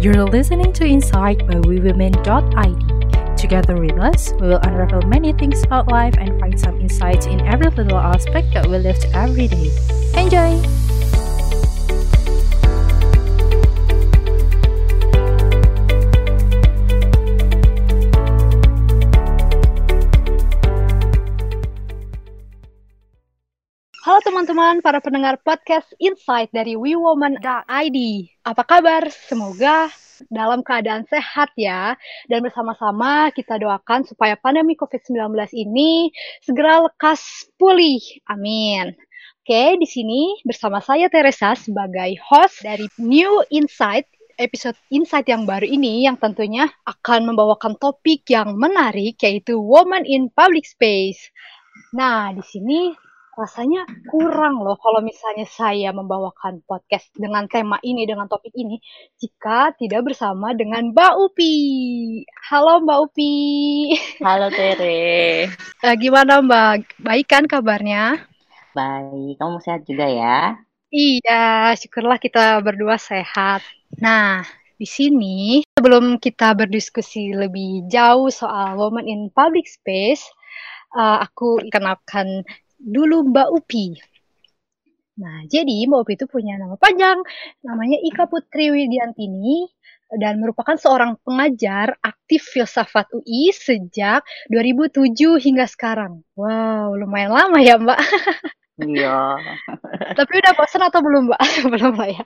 You're listening to Insight by WeWomen.id. Together with us, we will unravel many things about life and find some insights in every little aspect that we live every day. Enjoy! Teman-teman, para pendengar podcast Insight dari WeWoman.id. Apa kabar? Semoga dalam keadaan sehat ya. Dan bersama-sama kita doakan supaya pandemi COVID-19 ini segera lekas pulih. Amin. Oke, di sini bersama saya Teresa sebagai host dari New Insight episode Insight yang baru ini yang tentunya akan membawakan topik yang menarik yaitu Woman in Public Space. Nah, di sini rasanya kurang loh kalau misalnya saya membawakan podcast dengan tema ini, dengan topik ini, jika tidak bersama dengan Mbak Upi. Halo Mbak Upi. Halo Tere. Eh, gimana Mbak? Baik kan kabarnya? Baik, kamu sehat juga ya? Iya, syukurlah kita berdua sehat. Nah, di sini sebelum kita berdiskusi lebih jauh soal woman in public space, uh, aku kenalkan dulu Mbak Upi. Nah, jadi Mbak Upi itu punya nama panjang, namanya Ika Putri Widiantini, dan merupakan seorang pengajar aktif filsafat UI sejak 2007 hingga sekarang. Wow, lumayan lama ya Mbak. Iya. Tapi udah bosan atau belum Mbak? belum lah ya.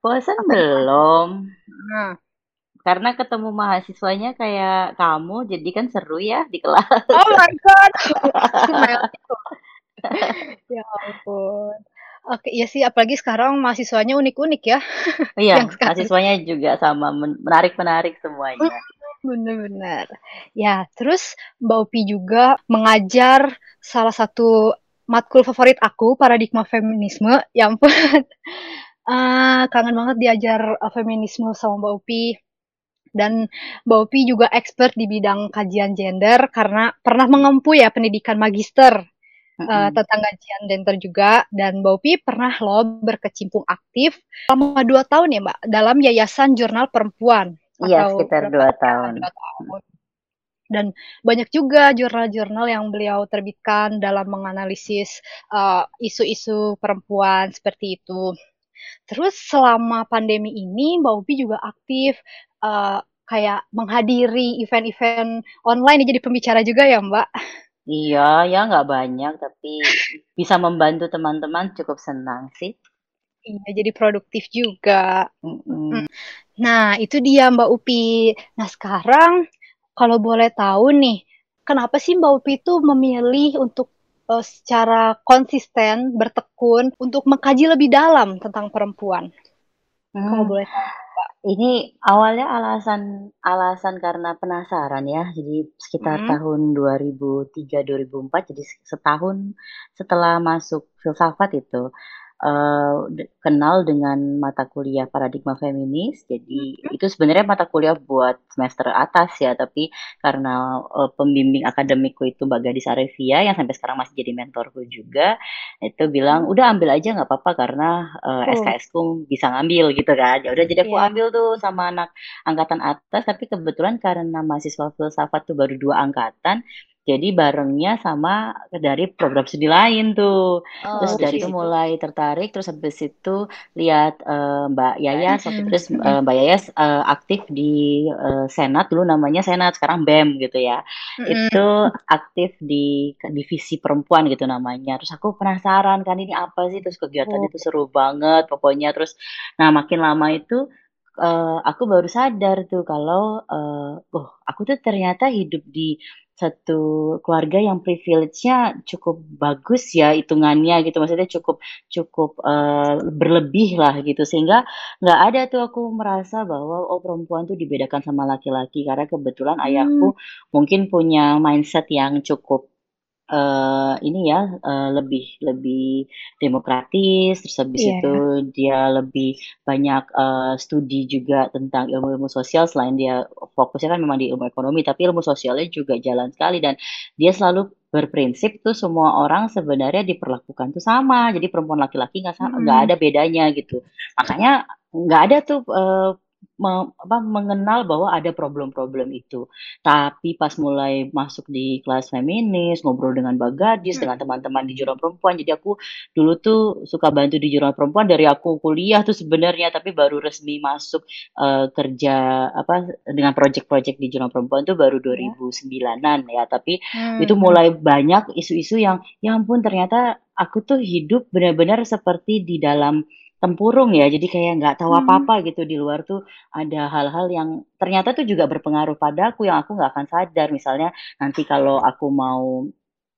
Bosan belum. Nah, Karena ketemu mahasiswanya kayak kamu, jadi kan seru ya di kelas. oh my god. Ya ampun. Oke, iya sih apalagi sekarang mahasiswanya unik-unik ya. Iya, Yang sekarang. mahasiswanya juga sama men- menarik-menarik semuanya. Bener-bener. Ya, terus Mbak Upi juga mengajar salah satu matkul favorit aku, paradigma feminisme. Ya ampun. Ah, kangen banget diajar uh, feminisme sama Mbak Upi. Dan Mbak Upi juga expert di bidang kajian gender karena pernah mengempu ya pendidikan magister uh, Mm-mm. tentang kajian gender juga. Dan Upi pernah loh berkecimpung aktif selama dua tahun ya Mbak dalam Yayasan Jurnal Perempuan. Iya, Atau sekitar dua tahun. Dua tahun. Dan banyak juga jurnal-jurnal yang beliau terbitkan dalam menganalisis uh, isu-isu perempuan seperti itu. Terus selama pandemi ini Mbak Upi juga aktif uh, kayak menghadiri event-event online jadi pembicara juga ya Mbak. Iya, ya nggak banyak, tapi bisa membantu teman-teman cukup senang sih. Iya, jadi produktif juga. Mm-mm. Nah, itu dia Mbak Upi. Nah, sekarang kalau boleh tahu nih, kenapa sih Mbak Upi itu memilih untuk uh, secara konsisten bertekun untuk mengkaji lebih dalam tentang perempuan? Kalau Hmm. boleh tahu. Ini awalnya alasan alasan karena penasaran ya. Jadi sekitar Hmm. tahun 2003-2004, jadi setahun setelah masuk filsafat itu eh, de- kenal dengan mata kuliah paradigma feminis. Jadi itu sebenarnya mata kuliah buat semester atas ya, tapi karena eh, pembimbing akademikku itu Mbak Gadis Arevia yang sampai sekarang masih jadi mentorku juga, itu bilang udah ambil aja nggak apa-apa karena eh, Oh, SKS-ku bisa ngambil gitu kan. Ya udah jadi aku iya. ambil tuh sama anak angkatan atas, tapi kebetulan karena mahasiswa filsafat tuh baru dua angkatan, jadi barengnya sama dari program studi lain tuh. Terus Oh, dari itu mulai tertarik, terus habis itu lihat eh, Mbak Yayas, waktu- Mm-mm. terus eh, Mbak Yayas eh, aktif di eh, Senat, dulu namanya Senat, sekarang BEM gitu ya. Mm-mm. Itu aktif di divisi perempuan gitu namanya. Terus aku penasaran kan ini apa sih, terus kegiatan Oh, itu seru banget pokoknya. Terus, nah makin lama itu eh, aku baru sadar tuh kalau eh, oh aku tuh ternyata hidup di satu keluarga yang privilege-nya cukup bagus ya hitungannya gitu. Maksudnya cukup cukup eh, berlebih lah gitu. Sehingga nggak ada tuh aku merasa bahwa oh perempuan tuh dibedakan sama laki-laki. Karena kebetulan Hmm. ayahku mungkin punya mindset yang cukup eh ini ya eh, lebih lebih demokratis terus habis Iya. itu dia lebih banyak eh, studi juga tentang ilmu-ilmu sosial selain dia fokusnya kan memang di ilmu ekonomi tapi ilmu sosialnya juga jalan sekali dan dia selalu berprinsip tuh semua orang sebenarnya diperlakukan tuh sama jadi perempuan laki-laki nggak sa- nggak Mm-mm. ada bedanya gitu makanya nggak ada tuh eh, me apa, mengenal bahwa ada problem-problem itu. Tapi pas mulai masuk di kelas feminis, ngobrol dengan Mbak Gadis, Hmm. dengan teman-teman di Jurnal Perempuan, jadi aku dulu tuh suka bantu di Jurnal Perempuan dari aku kuliah tuh sebenarnya, tapi baru resmi masuk, eee, kerja apa, dengan project-project di Jurnal Perempuan tuh baru Iya. 2009-an ya, tapi Mmm, itu mhm. mulai banyak isu-isu yang, ya ampun ternyata aku tuh hidup benar-benar seperti di dalam tempurung ya, jadi kayak nggak tahu Mmm. apa-apa gitu, di luar tuh ada hal-hal yang ternyata tuh juga berpengaruh padaku yang aku nggak akan sadar. Misalnya nanti kalau aku mau,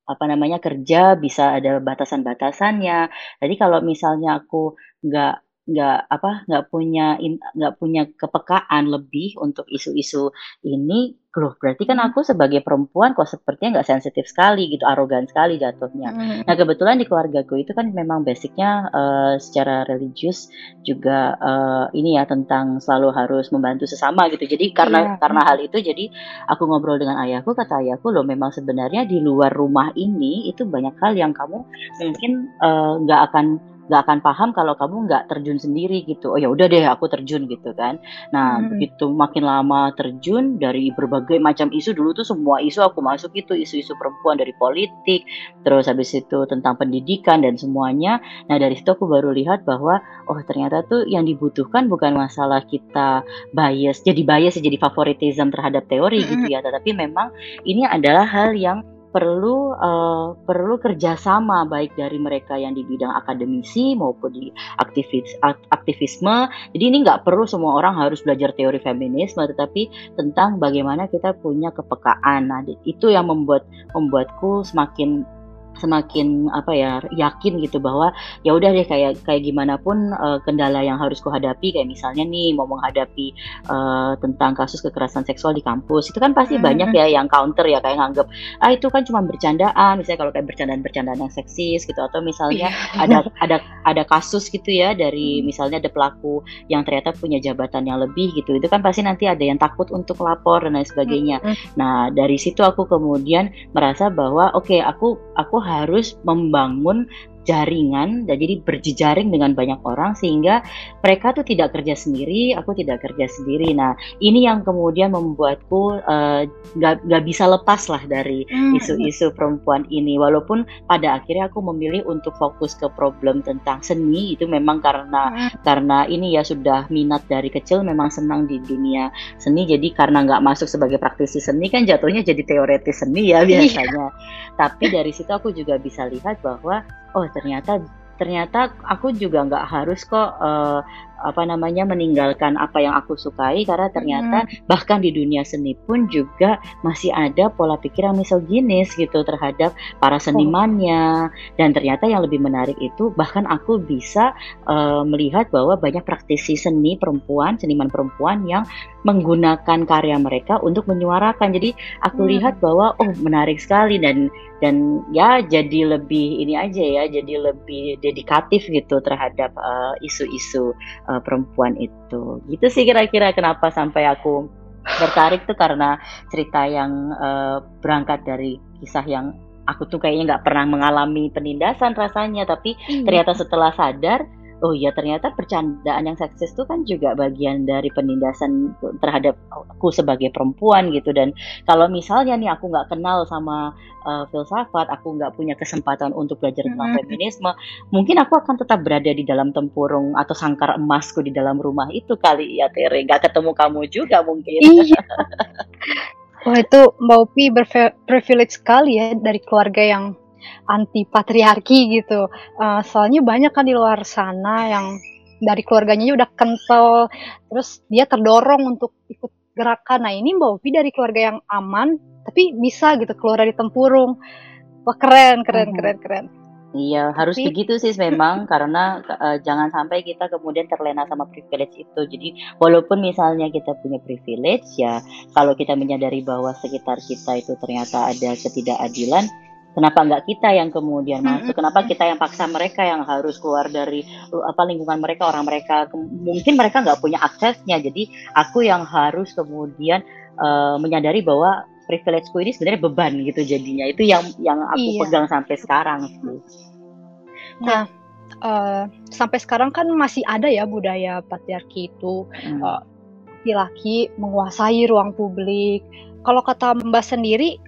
apa namanya, kerja bisa ada batasan-batasannya. Jadi kalau misalnya aku nggak nggak apa, nggak punya nggak punya kepekaan lebih untuk isu-isu ini, loh berarti kan Mhm. aku sebagai perempuan kok sepertinya nggak sensitif sekali gitu, arogan sekali jatuhnya. Mhm Nah kebetulan di keluargaku itu kan memang basic-nya, eee, secara religius juga, eee, ini ya tentang selalu harus membantu sesama gitu. Jadi karena Iya, karena hal itu jadi aku ngobrol dengan ayahku, kata ayahku, "Loh memang sebenarnya di luar rumah ini itu banyak hal yang kamu mungkin, eee, nggak akan nggak akan paham kalau kamu nggak terjun sendiri," gitu. Oh ya udah deh aku terjun gitu kan. Nah mhm. begitu makin lama terjun dari berbagai macam isu, dulu tuh semua isu aku masuk itu, isu-isu perempuan dari politik, terus habis itu tentang pendidikan dan semuanya. Nah dari situ aku baru lihat bahwa, oh ternyata tuh yang dibutuhkan bukan masalah kita bias jadi bias jadi favoritism terhadap teori gitu Mhm. ya, tetapi memang ini adalah hal yang perlu, eee, perlu kerjasama baik dari mereka yang di bidang akademisi maupun di aktivis ak aktivisme. Jadi ini nggak perlu semua orang harus belajar teori feminisme, tetapi tentang bagaimana kita punya kepekaan. Nah itu yang membuat membuatku semakin semakin apa ya, yakin gitu bahwa ya udah deh kayak kayak gimana pun, eee, kendala yang harus kuhadapi, kayak misalnya nih mau menghadapi, eee, tentang kasus kekerasan seksual di kampus, itu kan pasti Mhm banyak mhm. ya yang counter ya, kayak nganggep, "Ah itu kan cuma bercandaan," misalnya kalau kayak bercandaan-bercandaan yang seksis gitu, atau misalnya Iya. ada ada ada kasus gitu ya dari Mhm. misalnya ada pelaku yang ternyata punya jabatan yang lebih gitu, itu kan pasti nanti ada yang takut untuk lapor dan lain sebagainya. Mhm. Nah dari situ aku kemudian merasa bahwa, oke aku aku harus membangun jaringan dan jadi berjejaring dengan banyak orang sehingga mereka tuh tidak kerja sendiri, aku tidak kerja sendiri. Nah ini yang kemudian membuatku, eee, nggak nggak bisa lepas lah dari mhm. isu-isu perempuan ini. Walaupun pada akhirnya aku memilih untuk fokus ke problem tentang seni, itu memang karena Mhm. karena ini ya sudah minat dari kecil memang senang di dunia seni, jadi karena nggak masuk sebagai praktisi seni kan jatuhnya jadi teoretis seni ya Iya. biasanya. Tapi dari situ aku juga bisa lihat bahwa, oh ternyata ternyata aku juga nggak harus kok, eee, apa namanya, meninggalkan apa yang aku sukai karena ternyata Mhm. bahkan di dunia seni pun juga masih ada pola pikir yang misoginis gitu terhadap para Oh. senimannya. Dan ternyata yang lebih menarik itu bahkan aku bisa, eee, melihat bahwa banyak praktisi seni perempuan, seniman perempuan yang menggunakan karya mereka untuk menyuarakan. Jadi aku Mmm. lihat bahwa, oh menarik sekali dan dan ya jadi lebih ini aja ya, jadi lebih dedikatif gitu terhadap, eee, isu-isu, eee, perempuan itu. Gitu sih kira-kira kenapa sampai aku tertarik tuh karena cerita yang, eee, berangkat dari kisah yang aku tuh kayaknya nggak pernah mengalami penindasan rasanya, tapi Iya. ternyata setelah sadar, oh ya ternyata bercandaan yang seksis itu kan juga bagian dari penindasan terhadap aku sebagai perempuan gitu. Dan kalau misalnya nih aku nggak kenal sama, eee, filsafat, aku nggak punya kesempatan untuk belajar tentang Mhm. feminisme, mungkin aku akan tetap berada di dalam tempurung atau sangkar emasku di dalam rumah itu kali ya Tere, nggak ketemu kamu juga mungkin. Iya. Wah itu Mbak Upi berve privilege sekali ya dari keluarga yang anti patriarki gitu. Eee, soalnya banyak kan di luar sana yang dari keluarganya udah kental, terus dia terdorong untuk ikut gerakan. Nah ini Mbak Upi dari keluarga yang aman, tapi bisa gitu keluar dari tempurung. Wah keren keren Mhm. keren keren. Iya, harus Tapi begitu sih memang karena, eee, jangan sampai kita kemudian terlena sama privilege itu. Jadi walaupun misalnya kita punya privilege, ya kalau kita menyadari bahwa sekitar kita itu ternyata ada ketidakadilan, kenapa nggak kita yang kemudian masuk? Kenapa kita yang paksa mereka yang harus keluar dari, eee, apa, lingkungan mereka, orang mereka mungkin mereka nggak punya aksesnya. Jadi aku yang harus kemudian, eee, menyadari bahwa privilege-ku ini sebenarnya beban gitu jadinya. Itu yang yang aku Iya. pegang sampai sekarang sih. Nah, eee, sampai sekarang kan masih ada ya budaya patriarki itu, Mhm. eee, laki-laki menguasai ruang publik. Kalau kata Mbak sendiri,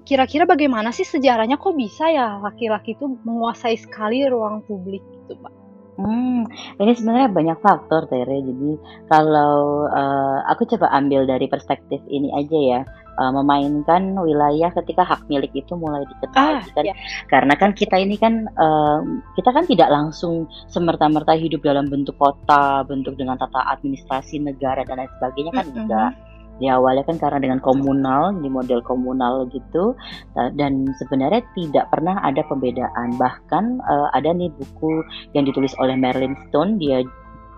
kira-kira bagaimana sih sejarahnya kok bisa ya laki-laki itu menguasai sekali ruang publik gitu, Mbak? Hmm, ini sebenarnya banyak faktor Tere. Jadi kalau uh, aku coba ambil dari perspektif ini aja ya, uh, memainkan wilayah ketika hak milik itu mulai diketahui Ah, kan. ya. Karena kan kita ini kan uh, kita kan tidak langsung semerta-merta hidup dalam bentuk kota, bentuk dengan tata administrasi negara dan lain sebagainya kan Mhm. enggak. Di awalnya kan karena dengan komunal, di model komunal gitu, dan sebenarnya tidak pernah ada pembedaan. Bahkan uh, ada nih buku yang ditulis oleh Marilyn Stone, dia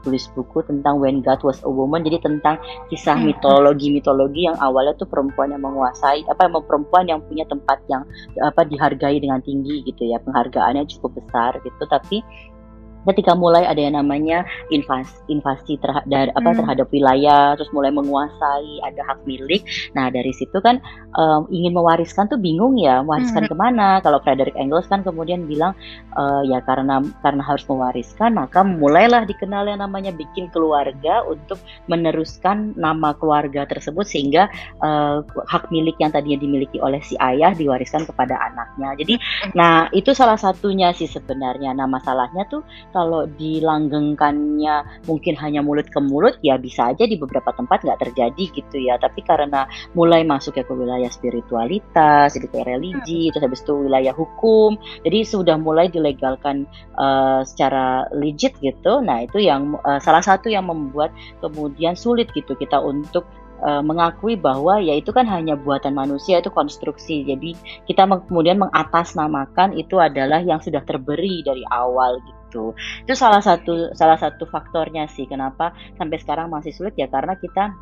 tulis buku tentang When God Was a Woman, jadi tentang kisah Mhm. mitologi-mitologi yang awalnya tuh perempuan yang menguasai, apa emang perempuan yang punya tempat yang apa dihargai dengan tinggi gitu ya, penghargaannya cukup besar gitu, tapi ketika mulai ada yang namanya invasi invasi terhadap apa Hmm. terhadap wilayah terus mulai menguasai ada hak milik. Nah dari situ kan em, ingin mewariskan tuh bingung ya mewariskan Hmm. ke mana? Kalau Frederick Engels kan kemudian bilang eh, ya karena karena harus mewariskan maka mulailah dikenal yang namanya bikin keluarga untuk meneruskan nama keluarga tersebut sehingga eh, hak milik yang tadinya dimiliki oleh si ayah diwariskan kepada anaknya. Jadi nah itu salah satunya sih sebenarnya. Nah masalahnya tuh kalau dilanggengkannya mungkin hanya mulut ke mulut ya bisa aja di beberapa tempat nggak terjadi gitu ya. Tapi karena mulai masuk ya ke wilayah spiritualitas ke religi terus habis itu wilayah hukum jadi sudah mulai dilegalkan eh, secara legit gitu. Nah itu yang eh, salah satu yang membuat kemudian sulit gitu kita untuk eh, mengakui bahwa ya itu kan hanya buatan manusia itu konstruksi. Jadi kita kemudian mengatasnamakan itu adalah yang sudah terberi dari awal gitu itu salah satu salah satu faktornya sih kenapa sampai sekarang masih sulit ya karena kita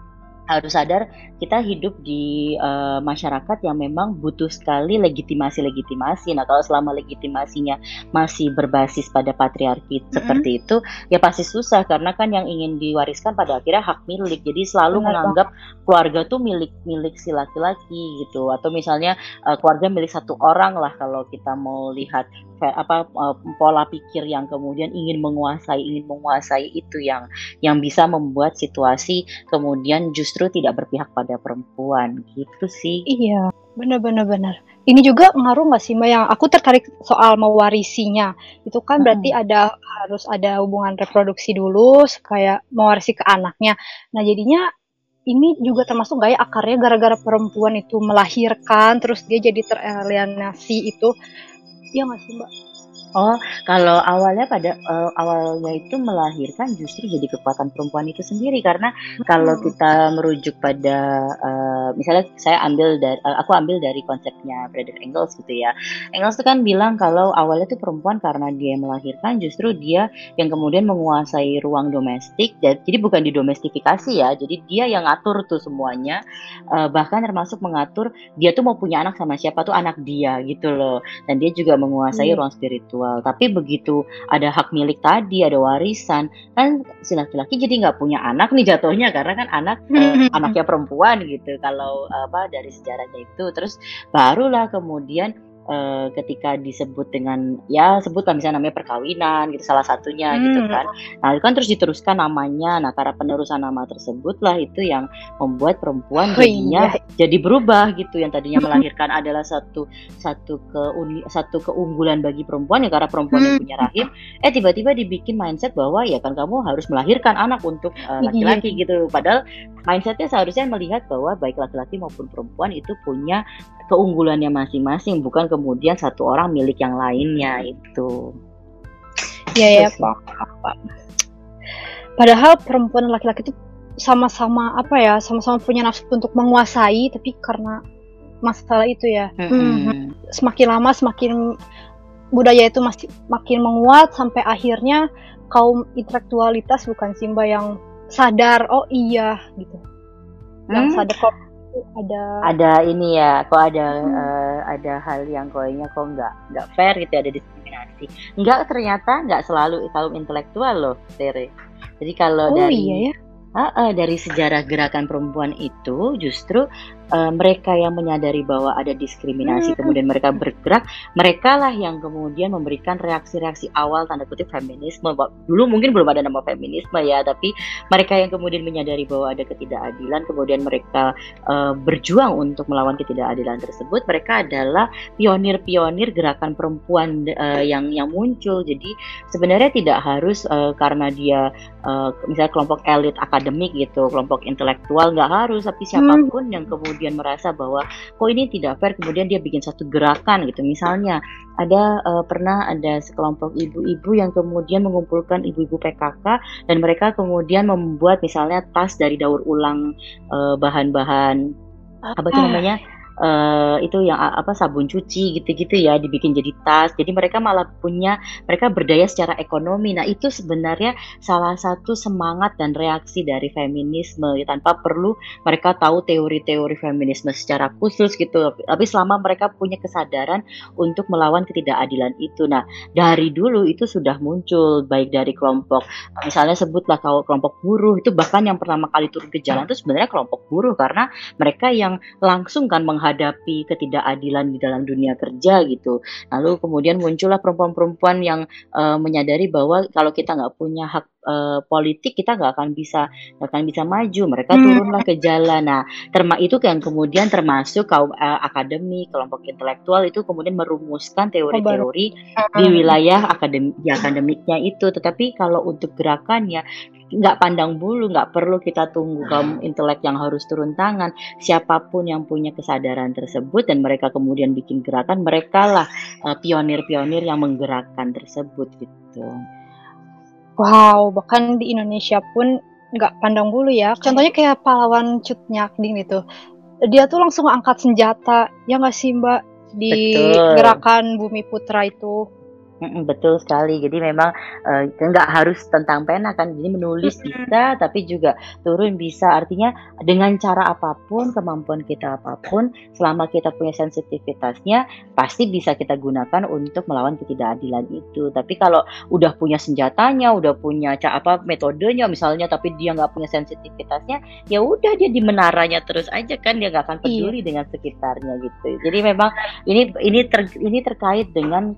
harus sadar kita hidup di eh, masyarakat yang memang butuh sekali legitimasi-legitimasi. Nah, kalau selama legitimasinya masih berbasis pada patriarki seperti itu, ya pasti susah karena kan yang ingin diwariskan pada akhirnya hak milik. Jadi selalu Benar menganggap keluarga tuh milik milik si laki-laki gitu. Atau misalnya eh, keluarga milik satu orang lah kalau kita mau lihat apa eh, pola pikir yang kemudian ingin menguasai ingin menguasai itu yang yang bisa membuat situasi kemudian justru tidak berpihak pada perempuan gitu sih. Iya, benar-benar benar. Ini juga ngaruh nggak sih Mbak yang aku tertarik soal mewarisinya. Itu kan berarti ada harus ada hubungan reproduksi dulu kayak mewarisi ke anaknya. Nah, jadinya ini juga termasuk nggak ya akarnya gara-gara perempuan itu melahirkan terus dia jadi teralienasi itu. Iya nggak sih Mbak? Oh, kalau awalnya pada eh, awalnya itu melahirkan justru jadi kekuatan perempuan itu sendiri karena kalau Hmm. kita merujuk pada eh, misalnya saya ambil dari eh, aku ambil dari konsepnya Frederick Engels gitu ya. Engels tuh kan bilang kalau awalnya tuh perempuan karena dia melahirkan justru dia yang kemudian menguasai ruang domestik dan jadi bukan didomestifikasi ya. Jadi dia yang ngatur tuh semuanya eh, bahkan termasuk mengatur dia tuh mau punya anak sama siapa tuh anak dia gitu loh. Dan dia juga menguasai Iya. ruang spiritual. Tapi begitu ada hak milik tadi, ada warisan, kan si laki-laki jadi nggak punya anak nih jatuhnya karena kan anak eh, anaknya perempuan gitu. Kalau apa dari sejarahnya itu, terus barulah kemudian eh, ketika disebut dengan ya sebutlah misalnya namanya perkawinan gitu salah satunya gitu Hmm. kan. Nah itu kan terus diteruskan namanya. Nah karena penerusan nama tersebut lah itu yang membuat perempuan Oh, jadinya iya. jadi berubah gitu. Yang tadinya melahirkan adalah satu satu keuni satu keunggulan bagi perempuan ya karena perempuan yang Hmm. punya rahim. Eh tiba-tiba dibikin mindset bahwa ya kan kamu harus melahirkan anak untuk eh, Iya. laki-laki gitu. Padahal mindsetnya seharusnya melihat bahwa baik laki-laki maupun perempuan itu punya keunggulannya masing-masing, bukan kemudian satu orang milik yang lainnya itu. Iya ya. Padahal perempuan dan laki-laki itu sama-sama apa ya, sama-sama punya nafsu untuk menguasai, tapi karena masalah itu ya, Mm-mm. semakin lama semakin budaya itu masih makin menguat sampai akhirnya kaum intelektualitas bukan Simba yang sadar, oh iya gitu, yang Hmm? sadar kok ada ada ini ya, kok ada Hmm. eh, ada hal yang kayaknya kok nggak nggak fair gitu, ada diskriminasi. Nggak ternyata nggak selalu kaum intelektual loh, Tere. Jadi kalau oh dari iya ya, Ah, ah, dari sejarah gerakan perempuan itu justru uh, mereka yang menyadari bahwa ada diskriminasi, hmm. kemudian mereka bergerak, mereka lah yang kemudian memberikan reaksi-reaksi awal tanda kutip feminisme. Dulu mungkin belum ada nama feminisme ya, tapi mereka yang kemudian menyadari bahwa ada ketidakadilan, kemudian mereka uh, berjuang untuk melawan ketidakadilan tersebut. Mereka adalah pionir-pionir gerakan perempuan uh, yang yang muncul. Jadi sebenarnya tidak harus uh, karena dia uh, misalnya kelompok elit akademik gitu, kelompok intelektual nggak harus, tapi siapa pun hmm. yang kemudian merasa bahwa kok ini tidak fair, kemudian dia bikin satu gerakan gitu. Misalnya ada uh, pernah ada sekelompok ibu-ibu yang kemudian mengumpulkan ibu-ibu PKK dan mereka kemudian membuat misalnya tas dari daur ulang bahan-bahan uh, apa itu ah. namanya uh, itu yang apa sabun cuci gitu-gitu ya dibikin jadi tas. Jadi mereka malah punya mereka berdaya secara ekonomi. Nah, itu sebenarnya salah satu semangat dan reaksi dari feminisme ya, tanpa perlu mereka tahu teori-teori feminisme secara khusus gitu. Tapi selama mereka punya kesadaran untuk melawan ketidakadilan itu. Nah, dari dulu itu sudah muncul baik dari kelompok misalnya sebutlah kalau kelompok buruh itu bahkan yang pertama kali turun ke jalan itu sebenarnya kelompok buruh karena mereka yang langsung kan menghadapi ketidakadilan di dalam dunia kerja gitu. Lalu kemudian muncullah perempuan-perempuan yang uh, menyadari bahwa kalau kita nggak punya hak uh, politik kita nggak akan bisa gak akan bisa maju. Mereka hmm. turunlah ke jalan. Nah, terma itu yang kemudian termasuk kaum uh, akademik, kelompok intelektual itu kemudian merumuskan teori-teori di wilayah akademik akademiknya itu. Tetapi kalau untuk gerakannya nggak pandang bulu, nggak perlu kita tunggu kaum intelek yang harus turun tangan. Siapa pun yang punya kesadaran tersebut dan mereka kemudian bikin gerakan, mereka lah uh, pionir-pionir yang menggerakkan tersebut gitu. Wow, bahkan di Indonesia pun nggak pandang bulu ya. Contohnya kayak pahlawan Cut Nyakding itu. Dia tuh langsung angkat senjata, ya nggak sih Mbak? Di Betul. gerakan Bumi Putra itu betul sekali. Jadi memang uh, nggak harus tentang pena kan. Jadi menulis bisa, tapi juga turun bisa. Artinya dengan cara apa pun, kemampuan kita apa pun, selama kita punya sensitivitasnya, pasti bisa kita gunakan untuk melawan ketidakadilan itu. Tapi kalau udah punya senjatanya, udah punya apa metodenya misalnya, tapi dia nggak punya sensitivitasnya, ya udah dia di menaranya terus aja kan dia nggak akan iya. peduli iya. dengan sekitarnya gitu. Jadi memang ini ini ter, ini terkait dengan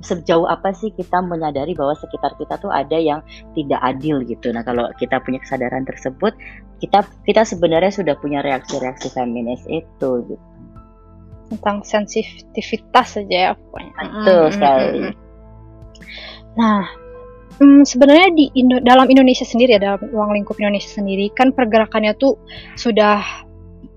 sejauh apa sih kita menyadari bahwa sekitar kita tuh ada yang tidak adil gitu. Nah, kalau kita punya kesadaran tersebut, kita kita sebenarnya sudah punya reaksi-reaksi feminis itu gitu. Tentang sensitivitas saja ya pokoknya. Betul sekali. Nah, hmm, sebenarnya di Indo dalam Indonesia sendiri ya dalam ruang lingkup Indonesia sendiri kan pergerakannya tuh sudah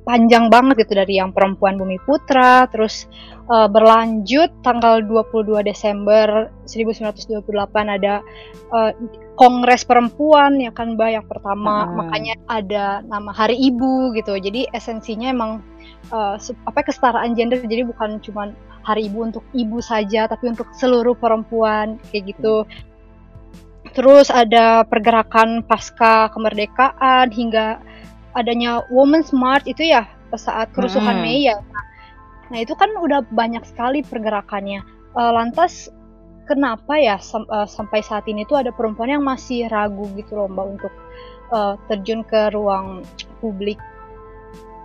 panjang banget gitu dari yang perempuan Bumi Putra terus uh, berlanjut tanggal 22 Desember 1928 ada uh, Kongres Perempuan ya kan Mbak yang pertama hmm. makanya ada nama Hari Ibu gitu jadi esensinya emang uh, apa kesetaraan gender jadi bukan cuma Hari Ibu untuk ibu saja tapi untuk seluruh perempuan kayak gitu hmm. Terus ada pergerakan pasca kemerdekaan hingga adanya Women Smart itu ya saat kerusuhan hmm. Mei ya. Nah, itu kan udah banyak sekali pergerakannya. Uh, lantas kenapa ya sam uh, sampai saat ini tuh ada perempuan yang masih ragu gitu loh Mbak untuk uh, terjun ke ruang publik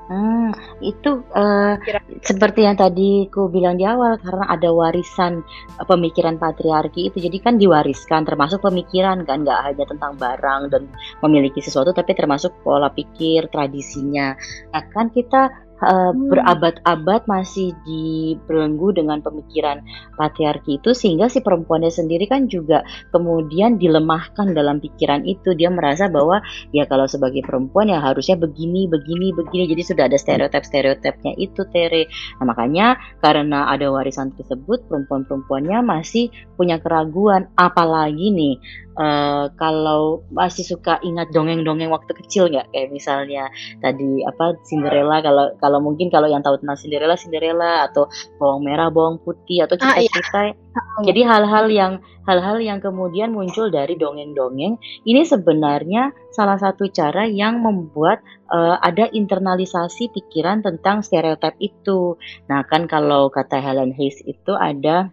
Hmm, itu uh, seperti yang tadi ku bilang di awal karena ada warisan uh, pemikiran patriarki itu jadi kan diwariskan termasuk pemikiran kan nggak hanya tentang barang dan memiliki sesuatu tapi termasuk pola pikir tradisinya. Nah kan kita uh, hmm. berabad-abad masih dibelenggu dengan pemikiran patriarki itu sehingga si perempuannya sendiri kan juga kemudian dilemahkan dalam pikiran itu. Dia merasa bahwa ya kalau sebagai perempuan ya harusnya begini begini begini. Jadi sudah ada stereotip-stereotipnya itu Tere. Nah makanya karena ada warisan tersebut perempuan-perempuannya masih punya keraguan. Apalagi nih uh, kalau masih suka ingat dongeng-dongeng waktu kecil nggak? Kayak misalnya tadi apa Cinderella kalau kalau mungkin kalau yang tahu tentang Cinderella Cinderella atau bawang merah bawang putih atau cerita-cerita ah, iya. jadi hal-hal yang hal-hal yang kemudian muncul dari dongeng-dongeng ini sebenarnya salah satu cara yang membuat uh, ada internalisasi pikiran tentang stereotip itu. Nah kan kalau kata Helen Hayes itu ada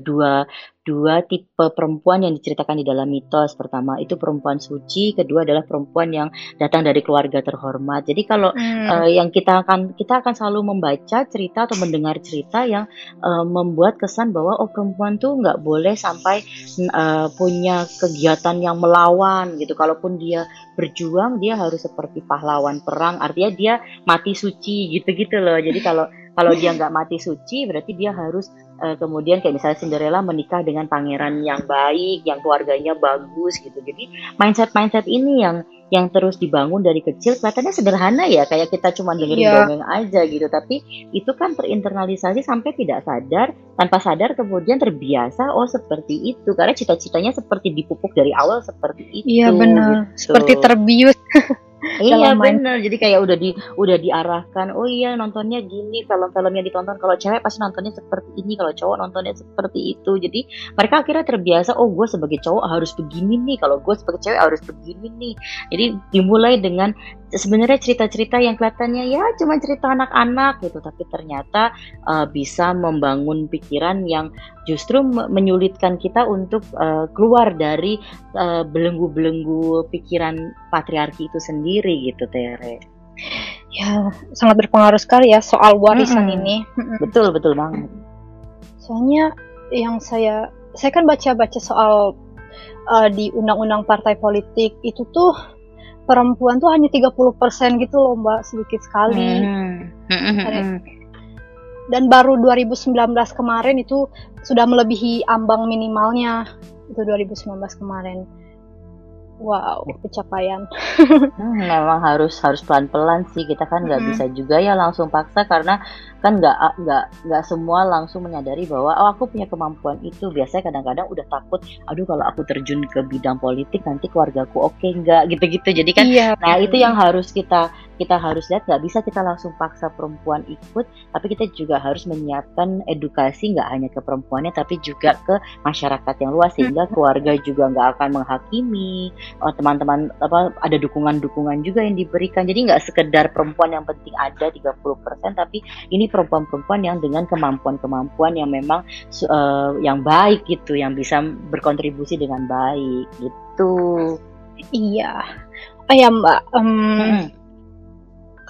dua dua tipe perempuan yang diceritakan di dalam mitos. Pertama itu perempuan suci, kedua adalah perempuan yang datang dari keluarga terhormat. Jadi kalau hmm. uh, yang kita akan kita akan selalu membaca cerita atau mendengar cerita yang uh, membuat kesan bahwa oh perempuan tuh nggak boleh sampai uh, punya kegiatan yang melawan gitu. Kalaupun dia berjuang, dia harus seperti pahlawan perang. Artinya dia mati suci gitu-gitu loh. Jadi kalau kalau dia nggak mati suci, berarti dia harus uh, kemudian kayak misalnya Cinderella menikah dengan pangeran yang baik, yang keluarganya bagus gitu. Jadi mindset-mindset ini yang yang terus dibangun dari kecil kelihatannya sederhana ya kayak kita cuma dengerin yeah. dongeng aja gitu tapi itu kan terinternalisasi sampai tidak sadar tanpa sadar kemudian terbiasa oh seperti itu karena cita-citanya seperti dipupuk dari awal seperti itu iya benar gitu. seperti terbius Iya benar. Jadi kayak udah di udah diarahkan. Oh iya nontonnya gini, film-film yang ditonton kalau cewek pasti nontonnya seperti ini, kalau cowok nontonnya seperti itu. Jadi mereka akhirnya terbiasa. Oh gue sebagai cowok harus begini nih, kalau gue sebagai cewek harus begini nih. Jadi dimulai dengan sebenarnya cerita-cerita yang kelihatannya ya cuma cerita anak-anak gitu, tapi ternyata uh, bisa membangun pikiran yang justru menyulitkan kita untuk uh, keluar dari uh, belenggu-belenggu pikiran patriarki itu sendiri gitu, Tere. Ya, sangat berpengaruh sekali ya soal warisan hmm. ini. Betul, betul banget. Soalnya yang saya saya kan baca-baca soal uh, di undang-undang partai politik itu tuh perempuan tuh hanya 30% gitu loh Mbak, sedikit sekali. Hmm. Dan, dan baru 2019 kemarin itu sudah melebihi ambang minimalnya. Itu 2019 kemarin. Wow, pencapaian. hmm, memang harus harus pelan-pelan sih. Kita kan nggak hmm. bisa juga ya langsung paksa karena kan nggak nggak nggak semua langsung menyadari bahwa oh aku punya kemampuan itu. Biasanya kadang-kadang udah takut, aduh kalau aku terjun ke bidang politik nanti keluargaku oke okay, nggak gitu-gitu. Jadi kan, iya, nah itu yang harus kita kita harus lihat nggak bisa kita langsung paksa perempuan ikut tapi kita juga harus menyiapkan edukasi nggak hanya ke perempuannya tapi juga ke masyarakat yang luas sehingga keluarga juga nggak akan menghakimi oh, teman-teman apa ada dukungan-dukungan juga yang diberikan. Jadi nggak sekedar perempuan yang penting ada 30% tapi ini perempuan-perempuan yang dengan kemampuan-kemampuan yang memang uh, yang baik gitu yang bisa berkontribusi dengan baik gitu. Iya. Oh ya mbak um, hmm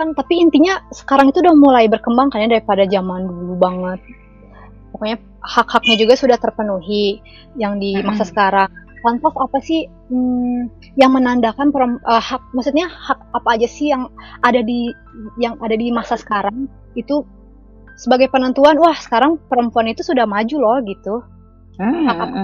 kan tapi intinya sekarang itu udah mulai berkembang kan ya daripada zaman dulu banget pokoknya hak-haknya juga sudah terpenuhi yang di masa hmm. sekarang lantas apa sih hmm, yang menandakan uh, hak maksudnya hak apa aja sih yang ada di yang ada di masa sekarang itu sebagai penentuan wah sekarang perempuan itu sudah maju loh gitu hmm. hak apa?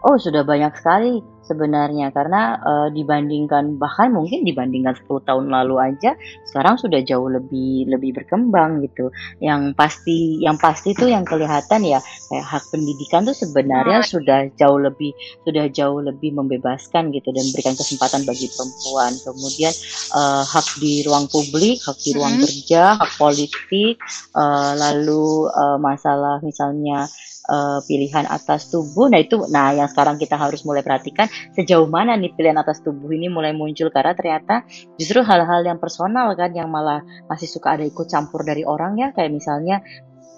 Oh sudah banyak sekali sebenarnya karena uh, dibandingkan bahkan mungkin dibandingkan 10 tahun lalu aja sekarang sudah jauh lebih lebih berkembang gitu. Yang pasti yang pasti tuh yang kelihatan ya kayak hak pendidikan tuh sebenarnya nah. sudah jauh lebih sudah jauh lebih membebaskan gitu dan memberikan kesempatan bagi perempuan. Kemudian uh, hak di ruang publik, hak di ruang hmm. kerja, hak politik, uh, lalu uh, masalah misalnya uh, pilihan atas tubuh. Nah itu, nah yang sekarang kita harus mulai perhatikan sejauh mana nih pilihan atas tubuh ini mulai muncul karena ternyata justru hal-hal yang personal kan yang malah masih suka ada ikut campur dari orang ya kayak misalnya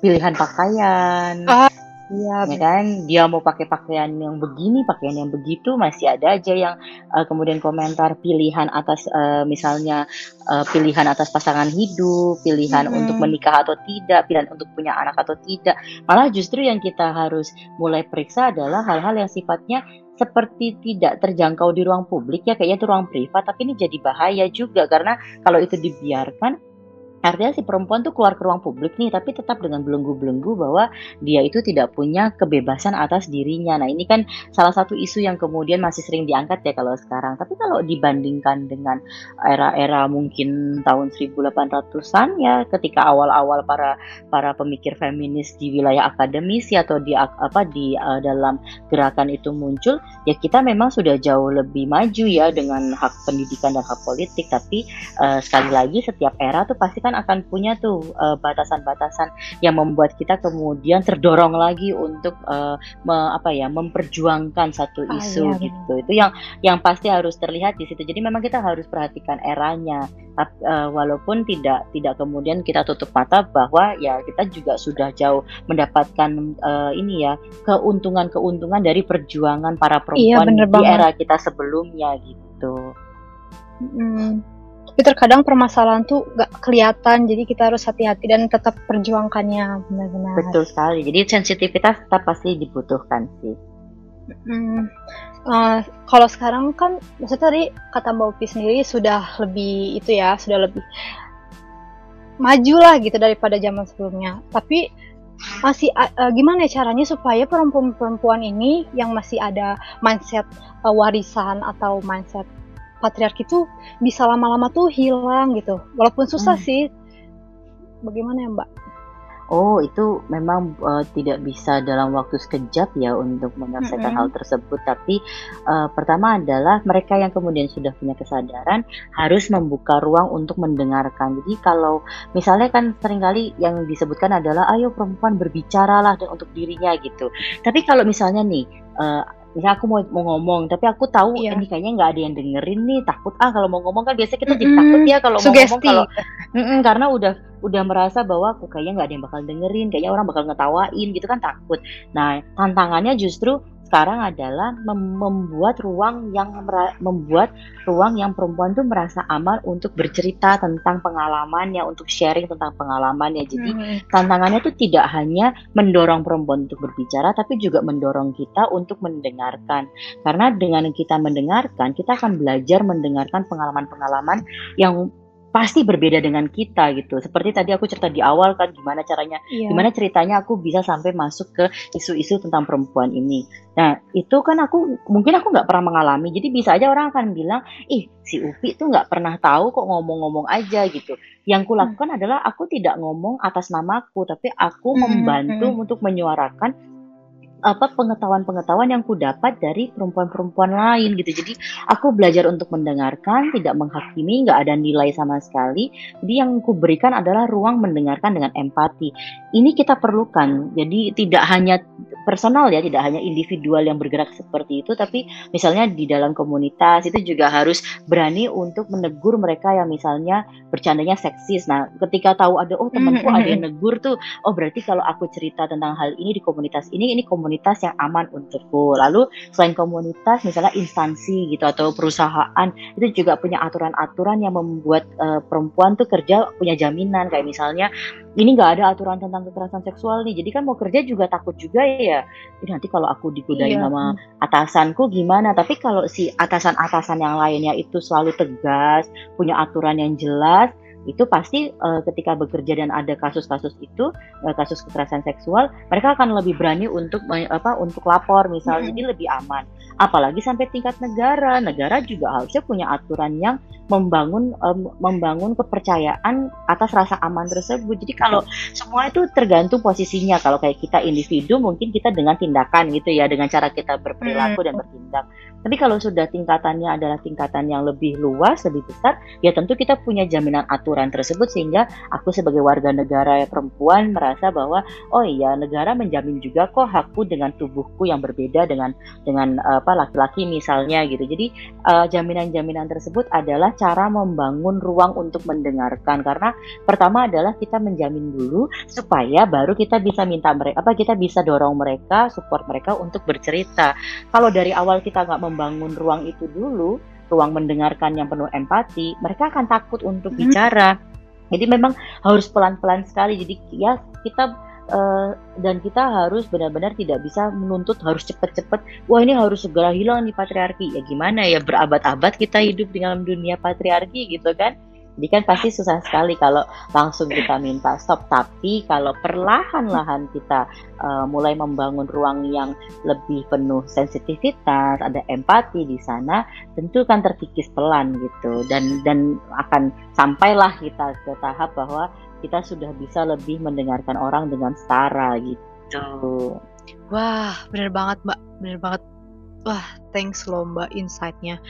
pilihan pakaian. Uh Iya, ya kan? Dia mau pakai pakaian yang begini, pakaian yang begitu, masih ada aja yang uh, kemudian komentar pilihan atas uh, misalnya uh, pilihan atas pasangan hidup, pilihan hmm. untuk menikah atau tidak, pilihan untuk punya anak atau tidak. Malah justru yang kita harus mulai periksa adalah hal-hal yang sifatnya seperti tidak terjangkau di ruang publik ya kayaknya itu ruang privat tapi ini jadi bahaya juga karena kalau itu dibiarkan Artinya si perempuan tuh keluar ke ruang publik nih, tapi tetap dengan belenggu-belenggu bahwa dia itu tidak punya kebebasan atas dirinya. Nah ini kan salah satu isu yang kemudian masih sering diangkat ya kalau sekarang. Tapi kalau dibandingkan dengan era-era mungkin tahun 1800-an ya, ketika awal-awal para para pemikir feminis di wilayah akademisi atau di apa di uh, dalam gerakan itu muncul, ya kita memang sudah jauh lebih maju ya dengan hak pendidikan dan hak politik. Tapi uh, sekali lagi setiap era tuh pasti kan kan akan punya tuh uh, batasan-batasan yang membuat kita kemudian terdorong lagi untuk uh, me, apa ya memperjuangkan satu ah, isu iya, gitu. Itu yang yang pasti harus terlihat di situ. Jadi memang kita harus perhatikan eranya. Uh, walaupun tidak tidak kemudian kita tutup mata bahwa ya kita juga sudah jauh mendapatkan uh, ini ya keuntungan-keuntungan dari perjuangan para iya, perempuan iya, di banget. era kita sebelumnya gitu. Hmm. Tapi terkadang permasalahan tuh gak kelihatan, jadi kita harus hati-hati dan tetap perjuangkannya benar-benar. Betul sekali. Jadi sensitivitas tetap pasti dibutuhkan sih. Hmm. Uh, kalau sekarang kan, maksudnya tadi kata Mbak Upi sendiri sudah lebih itu ya, sudah lebih maju lah gitu daripada zaman sebelumnya. Tapi masih uh, gimana ya caranya supaya perempuan-perempuan ini yang masih ada mindset uh, warisan atau mindset patriarki itu bisa lama-lama tuh hilang gitu. Walaupun susah hmm. sih. Bagaimana ya, Mbak? Oh, itu memang uh, tidak bisa dalam waktu sekejap ya untuk menyelesaikan mm -hmm. hal tersebut. Tapi uh, pertama adalah mereka yang kemudian sudah punya kesadaran harus membuka ruang untuk mendengarkan. Jadi kalau misalnya kan sering kali yang disebutkan adalah ayo perempuan berbicaralah untuk dirinya gitu. Tapi kalau misalnya nih uh, misalnya aku mau mau ngomong tapi aku tahu iya. ini kayaknya nggak ada yang dengerin nih takut ah kalau mau ngomong kan biasanya kita jadi mm -hmm. takut ya kalau mau ngomong kalau mm -mm, karena udah udah merasa bahwa aku kayaknya nggak ada yang bakal dengerin kayaknya orang bakal ngetawain gitu kan takut nah tantangannya justru sekarang adalah mem membuat ruang yang membuat ruang yang perempuan tuh merasa aman untuk bercerita tentang pengalamannya, untuk sharing tentang pengalamannya. Jadi hmm. tantangannya tuh tidak hanya mendorong perempuan untuk berbicara, tapi juga mendorong kita untuk mendengarkan. Karena dengan kita mendengarkan, kita akan belajar mendengarkan pengalaman-pengalaman yang pasti berbeda dengan kita gitu. Seperti tadi aku cerita di awal kan gimana caranya, yeah. gimana ceritanya aku bisa sampai masuk ke isu-isu tentang perempuan ini. Nah itu kan aku mungkin aku nggak pernah mengalami, jadi bisa aja orang akan bilang, ih si Upi tuh nggak pernah tahu kok ngomong-ngomong aja gitu. Yang kulakukan hmm. adalah aku tidak ngomong atas namaku, tapi aku hmm. membantu hmm. untuk menyuarakan apa pengetahuan-pengetahuan yang ku dapat dari perempuan-perempuan lain gitu. Jadi aku belajar untuk mendengarkan, tidak menghakimi, nggak ada nilai sama sekali. Jadi yang ku berikan adalah ruang mendengarkan dengan empati. Ini kita perlukan. Jadi tidak hanya personal ya, tidak hanya individual yang bergerak seperti itu, tapi misalnya di dalam komunitas itu juga harus berani untuk menegur mereka yang misalnya bercandanya seksis. Nah, ketika tahu ada oh temanku ada yang negur tuh, oh berarti kalau aku cerita tentang hal ini di komunitas ini, ini komunitas yang aman untukku. Lalu selain komunitas, misalnya instansi gitu atau perusahaan itu juga punya aturan-aturan yang membuat uh, perempuan tuh kerja punya jaminan kayak misalnya ini nggak ada aturan tentang kekerasan seksual nih. Jadi kan mau kerja juga takut juga ya. Ini nanti kalau aku digodain iya. sama atasanku gimana? Tapi kalau si atasan-atasan yang lainnya itu selalu tegas, punya aturan yang jelas, itu pasti uh, ketika bekerja dan ada kasus-kasus itu uh, kasus kekerasan seksual mereka akan lebih berani untuk apa untuk lapor misalnya hmm. jadi lebih aman apalagi sampai tingkat negara negara juga harusnya punya aturan yang membangun um, membangun kepercayaan atas rasa aman tersebut jadi kalau semua itu tergantung posisinya kalau kayak kita individu mungkin kita dengan tindakan gitu ya dengan cara kita berperilaku hmm. dan bertindak tapi kalau sudah tingkatannya adalah tingkatan yang lebih luas, lebih besar, ya tentu kita punya jaminan aturan tersebut sehingga aku sebagai warga negara perempuan merasa bahwa oh iya negara menjamin juga kok hakku dengan tubuhku yang berbeda dengan dengan apa laki-laki misalnya gitu. Jadi uh, jaminan-jaminan tersebut adalah cara membangun ruang untuk mendengarkan karena pertama adalah kita menjamin dulu supaya baru kita bisa minta mereka apa kita bisa dorong mereka, support mereka untuk bercerita. Kalau dari awal kita nggak membangun ruang itu dulu, ruang mendengarkan yang penuh empati, mereka akan takut untuk hmm. bicara. Jadi memang harus pelan-pelan sekali. Jadi ya kita uh, dan kita harus benar-benar tidak bisa menuntut harus cepat-cepat. Wah ini harus segera hilang di patriarki. Ya gimana ya berabad-abad kita hidup di dalam dunia patriarki gitu kan? Jadi kan pasti susah sekali kalau langsung kita minta stop. Tapi kalau perlahan-lahan kita uh, mulai membangun ruang yang lebih penuh sensitivitas, ada empati di sana, tentu kan terkikis pelan gitu. Dan dan akan sampailah kita ke tahap bahwa kita sudah bisa lebih mendengarkan orang dengan setara gitu. Wah, bener banget Mbak, bener banget. Wah, thanks loh Mbak insight-nya.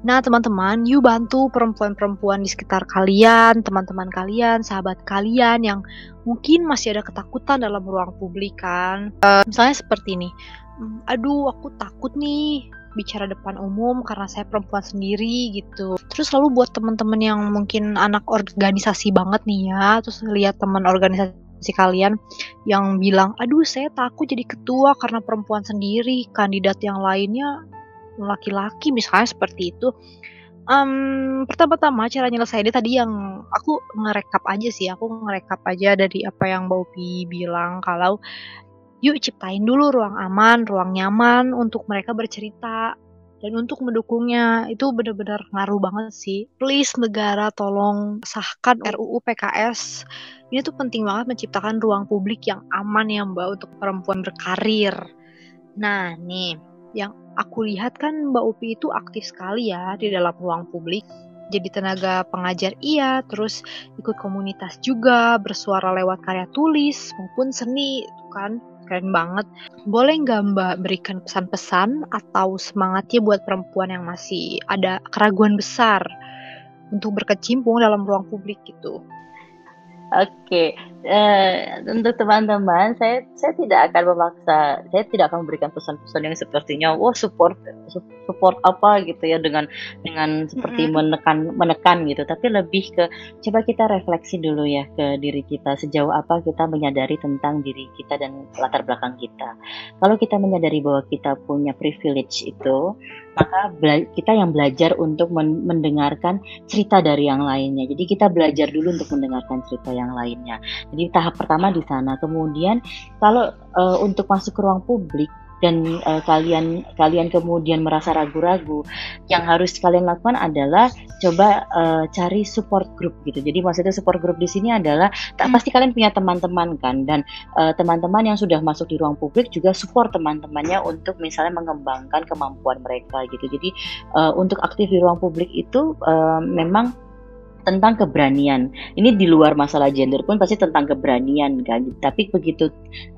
Nah, teman-teman, yuk bantu perempuan-perempuan di sekitar kalian, teman-teman kalian, sahabat kalian yang mungkin masih ada ketakutan dalam ruang publik kan. Uh, misalnya seperti ini, hmm, aduh aku takut nih bicara depan umum karena saya perempuan sendiri gitu. Terus lalu buat teman-teman yang mungkin anak organisasi banget nih ya, terus lihat teman organisasi kalian yang bilang, aduh saya takut jadi ketua karena perempuan sendiri, kandidat yang lainnya laki-laki misalnya seperti itu um, pertama-tama cara nyelesainnya tadi yang aku ngerekap aja sih aku ngerekap aja dari apa yang Upi bilang kalau yuk ciptain dulu ruang aman ruang nyaman untuk mereka bercerita dan untuk mendukungnya itu benar-benar ngaruh banget sih. Please negara tolong sahkan RUU PKS. Ini tuh penting banget menciptakan ruang publik yang aman ya Mbak untuk perempuan berkarir. Nah, nih yang aku lihat kan Mbak Upi itu aktif sekali ya di dalam ruang publik. Jadi tenaga pengajar iya, terus ikut komunitas juga, bersuara lewat karya tulis maupun seni, kan keren banget. Boleh nggak Mbak berikan pesan-pesan atau semangatnya buat perempuan yang masih ada keraguan besar untuk berkecimpung dalam ruang publik gitu? Oke, uh, untuk teman-teman, saya saya tidak akan memaksa, saya tidak akan memberikan pesan-pesan yang sepertinya, wah support support apa gitu ya dengan dengan seperti mm-hmm. menekan menekan gitu, tapi lebih ke coba kita refleksi dulu ya ke diri kita sejauh apa kita menyadari tentang diri kita dan latar belakang kita. Kalau kita menyadari bahwa kita punya privilege itu, maka kita yang belajar untuk mendengarkan cerita dari yang lainnya. Jadi kita belajar dulu untuk mendengarkan cerita yang lainnya. Jadi tahap pertama di sana. Kemudian kalau uh, untuk masuk ke ruang publik dan uh, kalian kalian kemudian merasa ragu-ragu, yang harus kalian lakukan adalah coba uh, cari support group gitu. Jadi maksudnya support group di sini adalah tak hmm. pasti kalian punya teman-teman kan dan teman-teman uh, yang sudah masuk di ruang publik juga support teman-temannya untuk misalnya mengembangkan kemampuan mereka gitu. Jadi uh, untuk aktif di ruang publik itu uh, memang tentang keberanian. Ini di luar masalah gender pun pasti tentang keberanian kan. Tapi begitu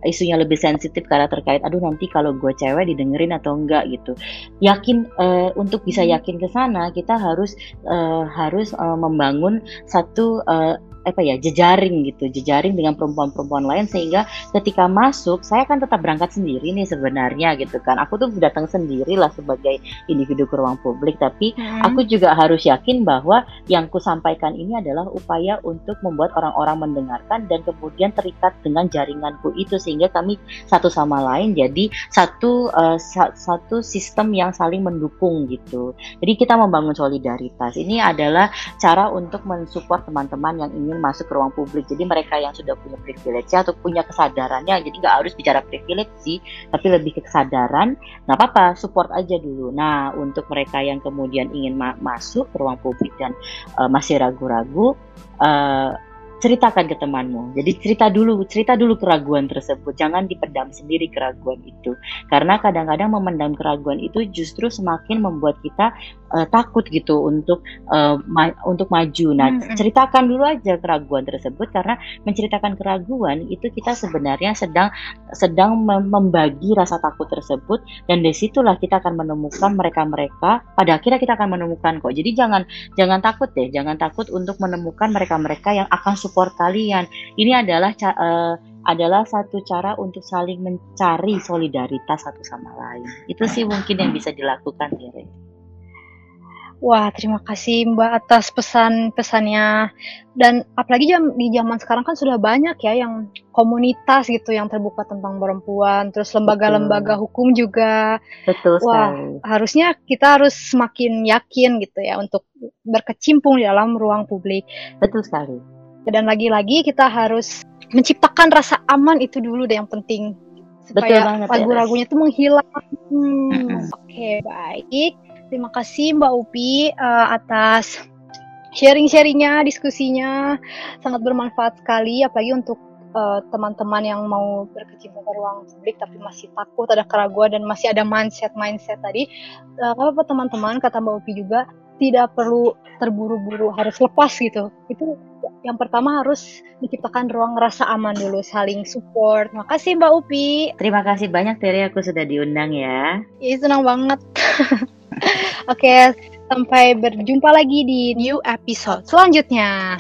isunya lebih sensitif karena terkait aduh nanti kalau gue cewek didengerin atau enggak gitu. Yakin uh, untuk bisa hmm. yakin ke sana kita harus uh, harus uh, membangun satu uh, apa ya jejaring gitu jejaring dengan perempuan-perempuan lain sehingga ketika masuk saya kan tetap berangkat sendiri nih sebenarnya gitu kan. Aku tuh datang sendiri lah sebagai individu ke ruang publik tapi hmm. aku juga harus yakin bahwa yang ku sampaikan ini adalah upaya untuk membuat orang-orang mendengarkan dan kemudian terikat dengan jaringanku itu sehingga kami satu sama lain jadi satu uh, sa satu sistem yang saling mendukung gitu. Jadi kita membangun solidaritas. Ini adalah cara untuk mensupport teman-teman yang ingin ingin masuk ke ruang publik. Jadi mereka yang sudah punya privilege atau punya kesadarannya, jadi nggak harus bicara privilege sih, tapi lebih ke kesadaran. Nggak apa-apa, support aja dulu. Nah, untuk mereka yang kemudian ingin ma masuk ke ruang publik dan uh, masih ragu-ragu, uh, ceritakan ke temanmu. Jadi cerita dulu, cerita dulu keraguan tersebut. Jangan dipendam sendiri keraguan itu. Karena kadang-kadang memendam keraguan itu justru semakin membuat kita uh, takut gitu untuk uh, ma untuk maju. Nah, hmm, hmm. ceritakan dulu aja keraguan tersebut karena menceritakan keraguan itu kita sebenarnya sedang sedang membagi rasa takut tersebut dan di situlah kita akan menemukan mereka-mereka. Pada akhirnya kita akan menemukan kok. Jadi jangan jangan takut deh, jangan takut untuk menemukan mereka-mereka yang akan support kalian. Ini adalah uh, adalah satu cara untuk saling mencari solidaritas satu sama lain. Itu sih mungkin yang bisa dilakukan, Tere. Wah, terima kasih Mbak atas pesan-pesannya. Dan apalagi jam, di zaman sekarang kan sudah banyak ya yang komunitas gitu yang terbuka tentang perempuan, terus lembaga-lembaga hukum juga. Betul Wah, harusnya kita harus semakin yakin gitu ya untuk berkecimpung di dalam ruang publik. Betul sekali. Dan lagi-lagi kita harus menciptakan rasa aman itu dulu deh yang penting supaya ragu-ragunya itu menghilang. Hmm, Oke, okay, baik. Terima kasih Mbak Upi uh, atas sharing-sharingnya, diskusinya sangat bermanfaat sekali, apalagi untuk eh, teman-teman uh, yang mau berkecimpung ke ruang publik tapi masih takut, ada keraguan dan masih ada mindset-mindset tadi. Uh, apa teman-teman kata Mbak Upi juga tidak perlu terburu-buru harus lepas gitu. Itu yang pertama harus menciptakan ruang rasa aman dulu, saling support. Makasih Mbak Upi. Terima kasih banyak Terry aku sudah diundang ya. Iya senang banget. Oke, okay, Sampai berjumpa lagi di new episode selanjutnya.